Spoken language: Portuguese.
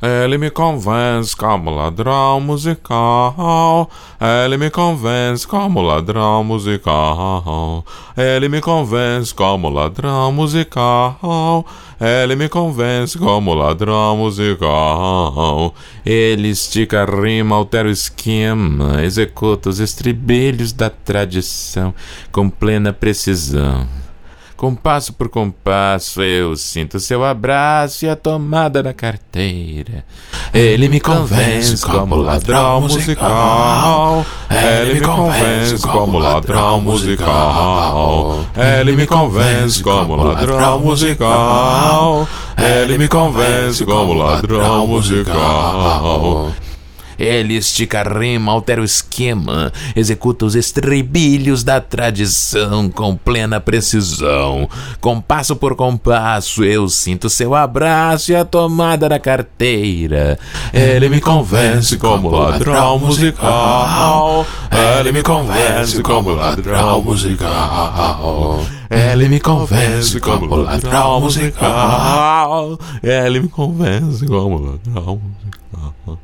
Ele me convence como ladrão musical. Ele me convence como ladrão musical. Ele me convence como ladrão musical. Ele me convence como ladrão musical. Ele estica a rima, altera o esquema, executa os estribilhos da tradição com plena precisão. Compasso por compasso eu sinto seu abraço e a tomada da carteira. Ele me convence como ladrão musical. Ele me convence como ladrão musical. Ele me convence como ladrão musical. Ele me convence como ladrão musical. Ele estica a rima, altera o esquema, executa os estribilhos da tradição com plena precisão. Compasso por compasso, eu sinto seu abraço e a tomada da carteira. Ele me convence como ladrão musical. Ele me convence como ladrão musical. Ele me convence como ladrão musical. Ele me convence como ladrão musical.